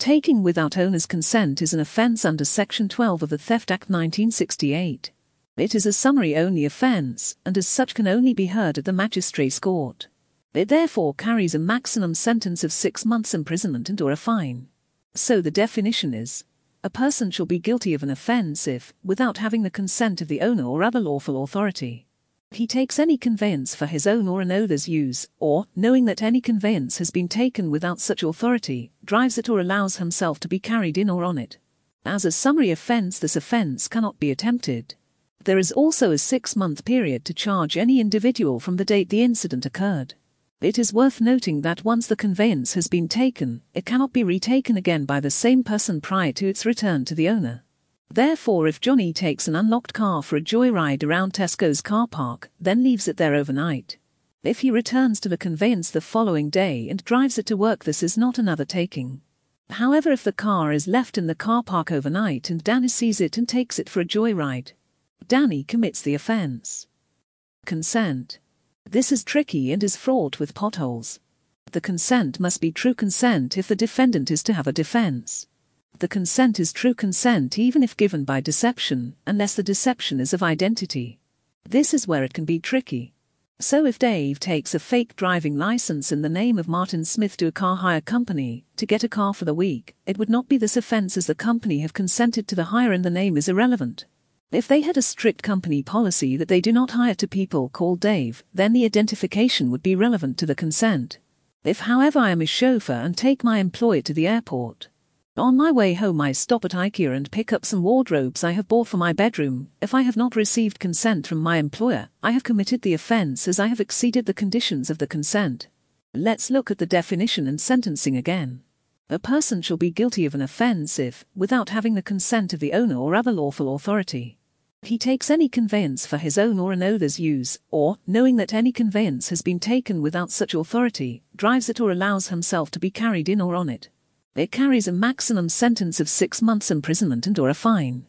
Taking without owner's consent is an offence under Section 12 of the Theft Act 1968. It is a summary only offence, and as such can only be heard at the magistrate's court. It therefore carries a maximum sentence of six months' imprisonment and or a fine. So the definition is a person shall be guilty of an offence if, without having the consent of the owner or other lawful authority, he takes any conveyance for his own or another's use, or, knowing that any conveyance has been taken without such authority, drives it or allows himself to be carried in or on it. As a summary offence, this offence cannot be attempted. There is also a six month period to charge any individual from the date the incident occurred. It is worth noting that once the conveyance has been taken, it cannot be retaken again by the same person prior to its return to the owner. Therefore, if Johnny takes an unlocked car for a joyride around Tesco's car park, then leaves it there overnight, if he returns to the conveyance the following day and drives it to work, this is not another taking. However, if the car is left in the car park overnight and Danny sees it and takes it for a joyride, Danny commits the offence. Consent. This is tricky and is fraught with potholes. The consent must be true consent if the defendant is to have a defense the consent is true consent even if given by deception, unless the deception is of identity. This is where it can be tricky. So if Dave takes a fake driving license in the name of Martin Smith to a car hire company to get a car for the week, it would not be this offence as the company have consented to the hire and the name is irrelevant. If they had a strict company policy that they do not hire to people called Dave, then the identification would be relevant to the consent. If however I am a chauffeur and take my employer to the airport, on my way home, I stop at IKEA and pick up some wardrobes I have bought for my bedroom. If I have not received consent from my employer, I have committed the offence as I have exceeded the conditions of the consent. Let's look at the definition and sentencing again. A person shall be guilty of an offence if, without having the consent of the owner or other lawful authority, he takes any conveyance for his own or another's use, or, knowing that any conveyance has been taken without such authority, drives it or allows himself to be carried in or on it. It carries a maximum sentence of six months imprisonment and or a fine.